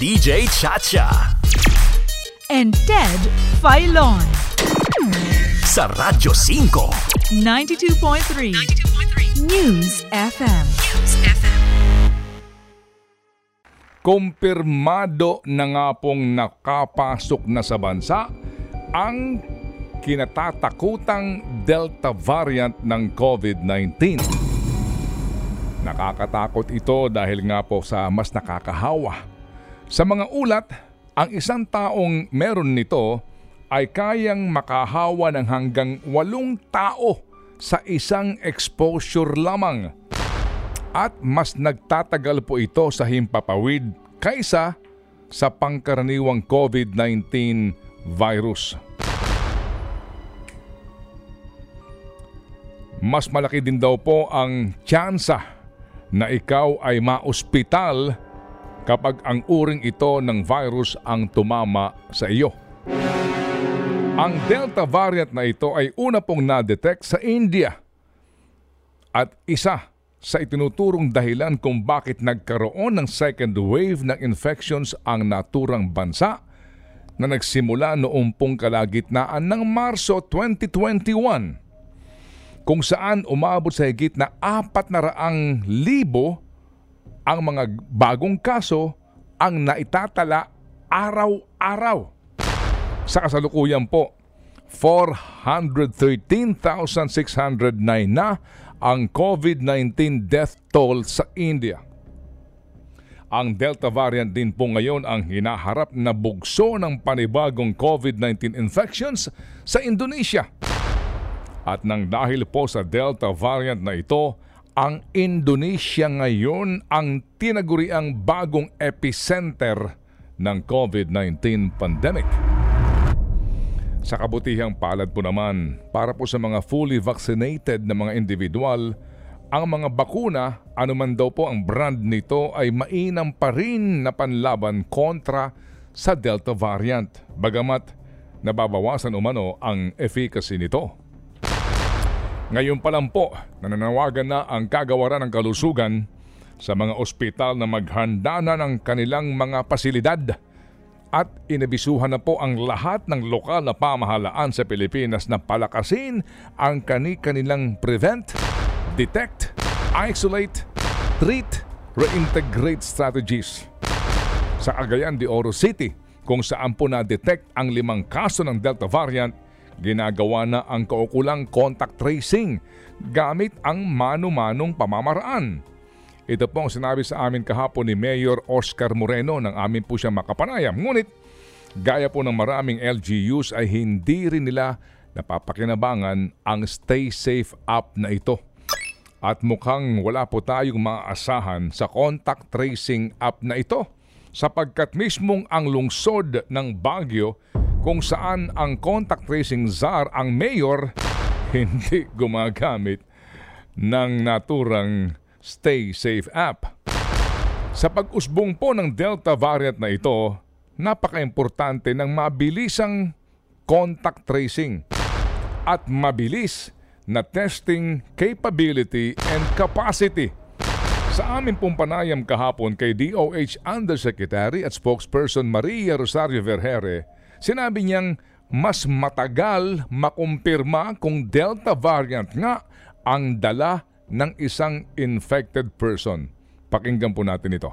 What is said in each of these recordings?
DJ Chacha. and Ted Filon. Sa Radyo 5. 92.3 News FM. Kumpirmado na nga pong nakapasok na sa bansa ang kinatatakutang Delta variant ng COVID-19. Nakakatakot ito dahil nga po sa mas nakakahawa. Sa mga ulat, ang isang taong meron nito ay kayang makahawa ng hanggang walong tao sa isang exposure lamang at mas nagtatagal po ito sa himpapawid kaysa sa pangkaraniwang COVID-19 virus. Mas malaki din daw po ang tsansa na ikaw ay maospital kapag ang uring ito ng virus ang tumama sa iyo. Ang Delta variant na ito ay una pong na-detect sa India at isa sa itinuturong dahilan kung bakit nagkaroon ng second wave ng infections ang naturang bansa na nagsimula noong pong kalagitnaan ng Marso 2021 kung saan umabot sa higit na apat na raang libo ang mga bagong kaso ang naitatala araw-araw. Sa kasalukuyan po, 413,609 na ang COVID-19 death toll sa India. Ang Delta variant din po ngayon ang hinaharap na bugso ng panibagong COVID-19 infections sa Indonesia. At nang dahil po sa Delta variant na ito, ang Indonesia ngayon ang tinaguriang bagong epicenter ng COVID-19 pandemic. Sa kabutihang palad po naman, para po sa mga fully vaccinated na mga individual, ang mga bakuna, anuman daw po ang brand nito ay mainam pa rin na panlaban kontra sa Delta variant, bagamat nababawasan umano ang efficacy nito. Ngayon pa lang po, nananawagan na ang kagawaran ng kalusugan sa mga ospital na maghanda na ng kanilang mga pasilidad at inabisuhan na po ang lahat ng lokal na pamahalaan sa Pilipinas na palakasin ang kani-kanilang prevent, detect, isolate, treat, reintegrate strategies. Sa Cagayan de Oro City, kung saan po na-detect ang limang kaso ng Delta variant, ginagawa na ang kaukulang contact tracing gamit ang mano-manong pamamaraan. Ito po ang sinabi sa amin kahapon ni Mayor Oscar Moreno nang amin po siya makapanayam. Ngunit, gaya po ng maraming LGUs ay hindi rin nila napapakinabangan ang Stay Safe app na ito. At mukhang wala po tayong maasahan sa contact tracing app na ito sapagkat mismong ang lungsod ng Baguio kung saan ang contact tracing czar ang mayor hindi gumagamit ng naturang Stay Safe app. Sa pag-usbong po ng Delta variant na ito, napaka-importante ng mabilisang contact tracing at mabilis na testing capability and capacity. Sa amin pong panayam kahapon kay DOH Undersecretary at Spokesperson Maria Rosario Vergere, sinabi niyang mas matagal makumpirma kung Delta variant nga ang dala ng isang infected person. Pakinggan po natin ito.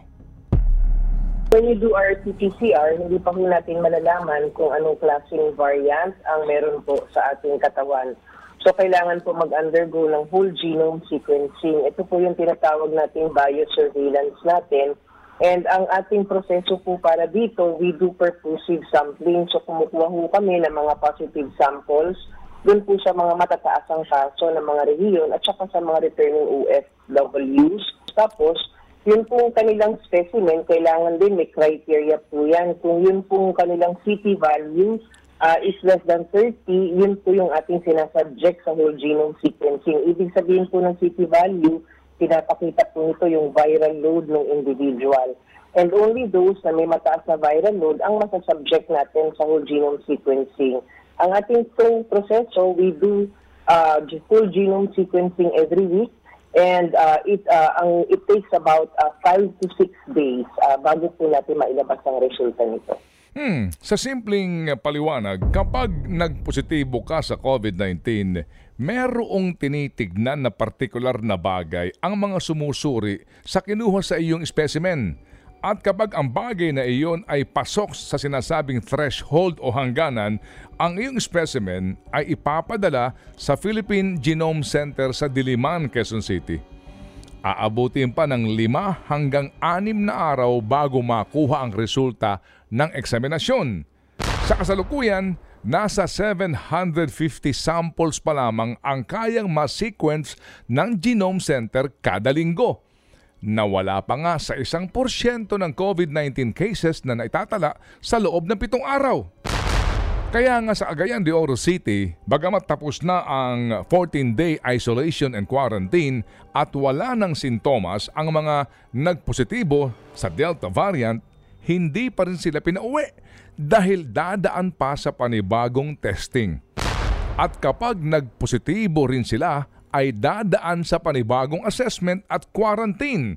When you do our PCR, hindi pa po natin malalaman kung anong klaseng variant ang meron po sa ating katawan. So kailangan po mag-undergo ng whole genome sequencing. Ito po yung tinatawag nating biosurveillance natin. And ang ating proseso po para dito, we do perfusive sampling. So kumukuha po kami ng mga positive samples doon po sa mga matataasang kaso ng mga rehiyon at saka sa mga returning OFWs. Tapos, yun pong kanilang specimen, kailangan din may criteria po yan. Kung yun pong kanilang CT value uh, is less than 30, yun po yung ating sinasubject sa whole genome sequencing. Ibig sabihin po ng CT value, pinapakita po nito yung viral load ng individual. And only those na may mataas na viral load ang masasubject natin sa whole genome sequencing. Ang ating pong proseso, we do uh, full genome sequencing every week And uh, it, uh, ang, it takes about 5 to 6 days uh, bago po natin mailabas ang resulta nito. Hmm, sa simpleng paliwanag, kapag nagpositibo ka sa COVID-19, merong tinitignan na partikular na bagay ang mga sumusuri sa kinuha sa iyong specimen. At kapag ang bagay na iyon ay pasok sa sinasabing threshold o hangganan, ang iyong specimen ay ipapadala sa Philippine Genome Center sa Diliman, Quezon City. Aabutin pa ng lima hanggang anim na araw bago makuha ang resulta ng eksaminasyon. Sa kasalukuyan, nasa 750 samples pa lamang ang kayang ma-sequence ng Genome Center kada linggo. Nawala pa nga sa isang porsyento ng COVID-19 cases na naitatala sa loob ng pitong araw. Kaya nga sa Cagayan de Oro City, bagamat tapos na ang 14-day isolation and quarantine at wala ng sintomas ang mga nagpositibo sa Delta variant, hindi pa rin sila pinauwi dahil dadaan pa sa panibagong testing. At kapag nagpositibo rin sila, ay dadaan sa panibagong assessment at quarantine.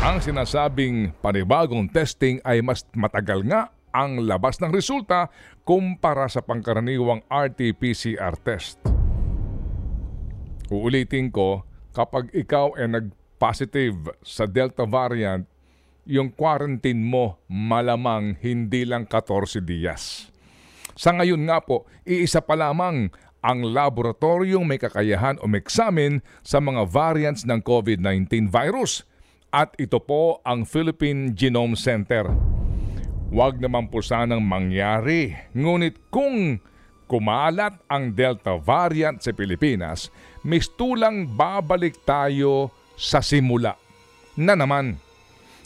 Ang sinasabing panibagong testing ay mas matagal nga ang labas ng resulta kumpara sa pangkaraniwang RT-PCR test. Uulitin ko, kapag ikaw ay nag-positive sa Delta variant, yung quarantine mo malamang hindi lang 14 diyas. Sa ngayon nga po, iisa pa lamang ang laboratoryong may kakayahan umeksamin sa mga variants ng COVID-19 virus. At ito po ang Philippine Genome Center. Huwag naman po sanang mangyari. Ngunit kung kumalat ang Delta variant sa Pilipinas, mistulang babalik tayo sa simula. Na naman,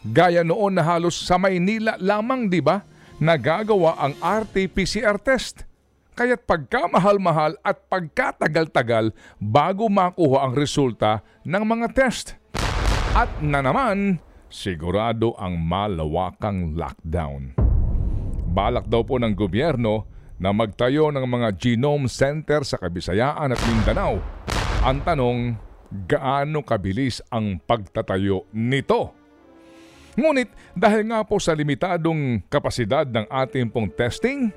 gaya noon na halos sa Maynila lamang di ba, nagagawa ang RT-PCR test. Kaya't pagkamahal-mahal at pagkatagal-tagal bago makuha ang resulta ng mga test. At na naman, sigurado ang malawakang lockdown. Balak daw po ng gobyerno na magtayo ng mga genome center sa Kabisayaan at Mindanao. Ang tanong, gaano kabilis ang pagtatayo nito? Ngunit dahil nga po sa limitadong kapasidad ng ating pong testing,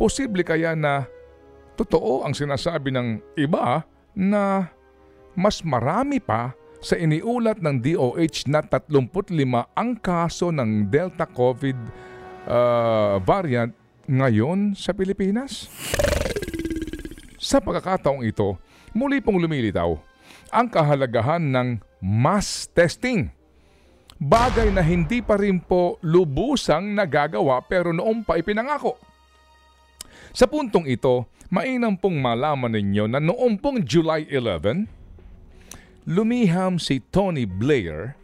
posible kaya na totoo ang sinasabi ng iba na mas marami pa sa iniulat ng DOH na 35 ang kaso ng Delta COVID uh, variant ngayon sa Pilipinas? Sa pagkakataong ito, muli pong lumilitaw ang kahalagahan ng mass testing. Bagay na hindi pa rin po lubusang nagagawa pero noong pa ipinangako. Sa puntong ito, mainam pong malaman ninyo na noong pong July 11, lumiham si Tony Blair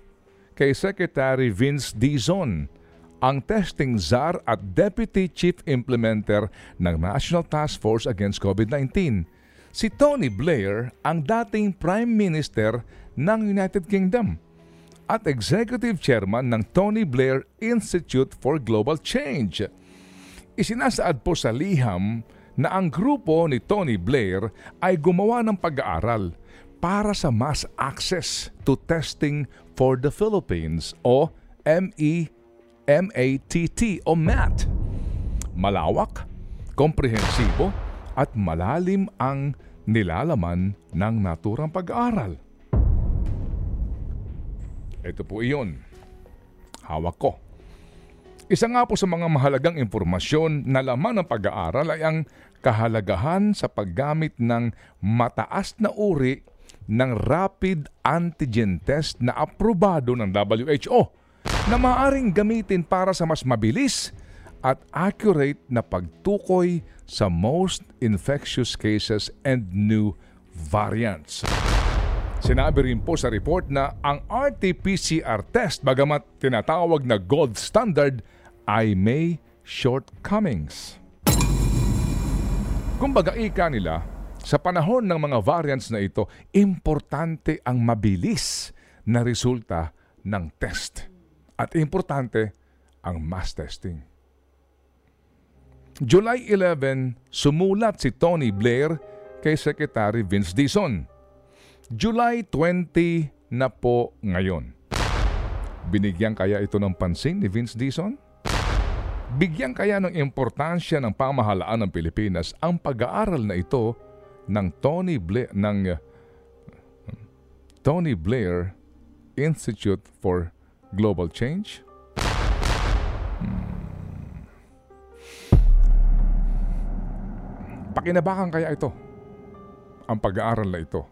kay Secretary Vince Dizon, ang testing czar at Deputy Chief Implementer ng National Task Force Against COVID-19. Si Tony Blair ang dating Prime Minister ng United Kingdom at Executive Chairman ng Tony Blair Institute for Global Change. Isinasaad po sa liham na ang grupo ni Tony Blair ay gumawa ng pag-aaral para sa mass access to testing for the Philippines o MEMATT o MAT. Malawak, komprehensibo at malalim ang nilalaman ng naturang pag-aaral. Ito po iyon. Hawak ko. Isa nga po sa mga mahalagang impormasyon na laman ng pag-aaral ay ang kahalagahan sa paggamit ng mataas na uri ng rapid antigen test na aprobado ng WHO na maaring gamitin para sa mas mabilis at accurate na pagtukoy sa most infectious cases and new variants. Sinabi rin po sa report na ang RT-PCR test bagamat tinatawag na gold standard ay may shortcomings. Kumbaga ika nila, sa panahon ng mga variants na ito, importante ang mabilis na resulta ng test. At importante ang mass testing. July 11, sumulat si Tony Blair kay Secretary Vince Dizon. July 20, na po ngayon. Binigyan kaya ito ng pansin ni Vince Dizon? Bigyan kaya ng importansya ng pamahalaan ng Pilipinas ang pag-aaral na ito ng Tony Blair ng Tony Blair Institute for Global Change? Hmm. Pakinabakan kaya ito ang pag-aaral na ito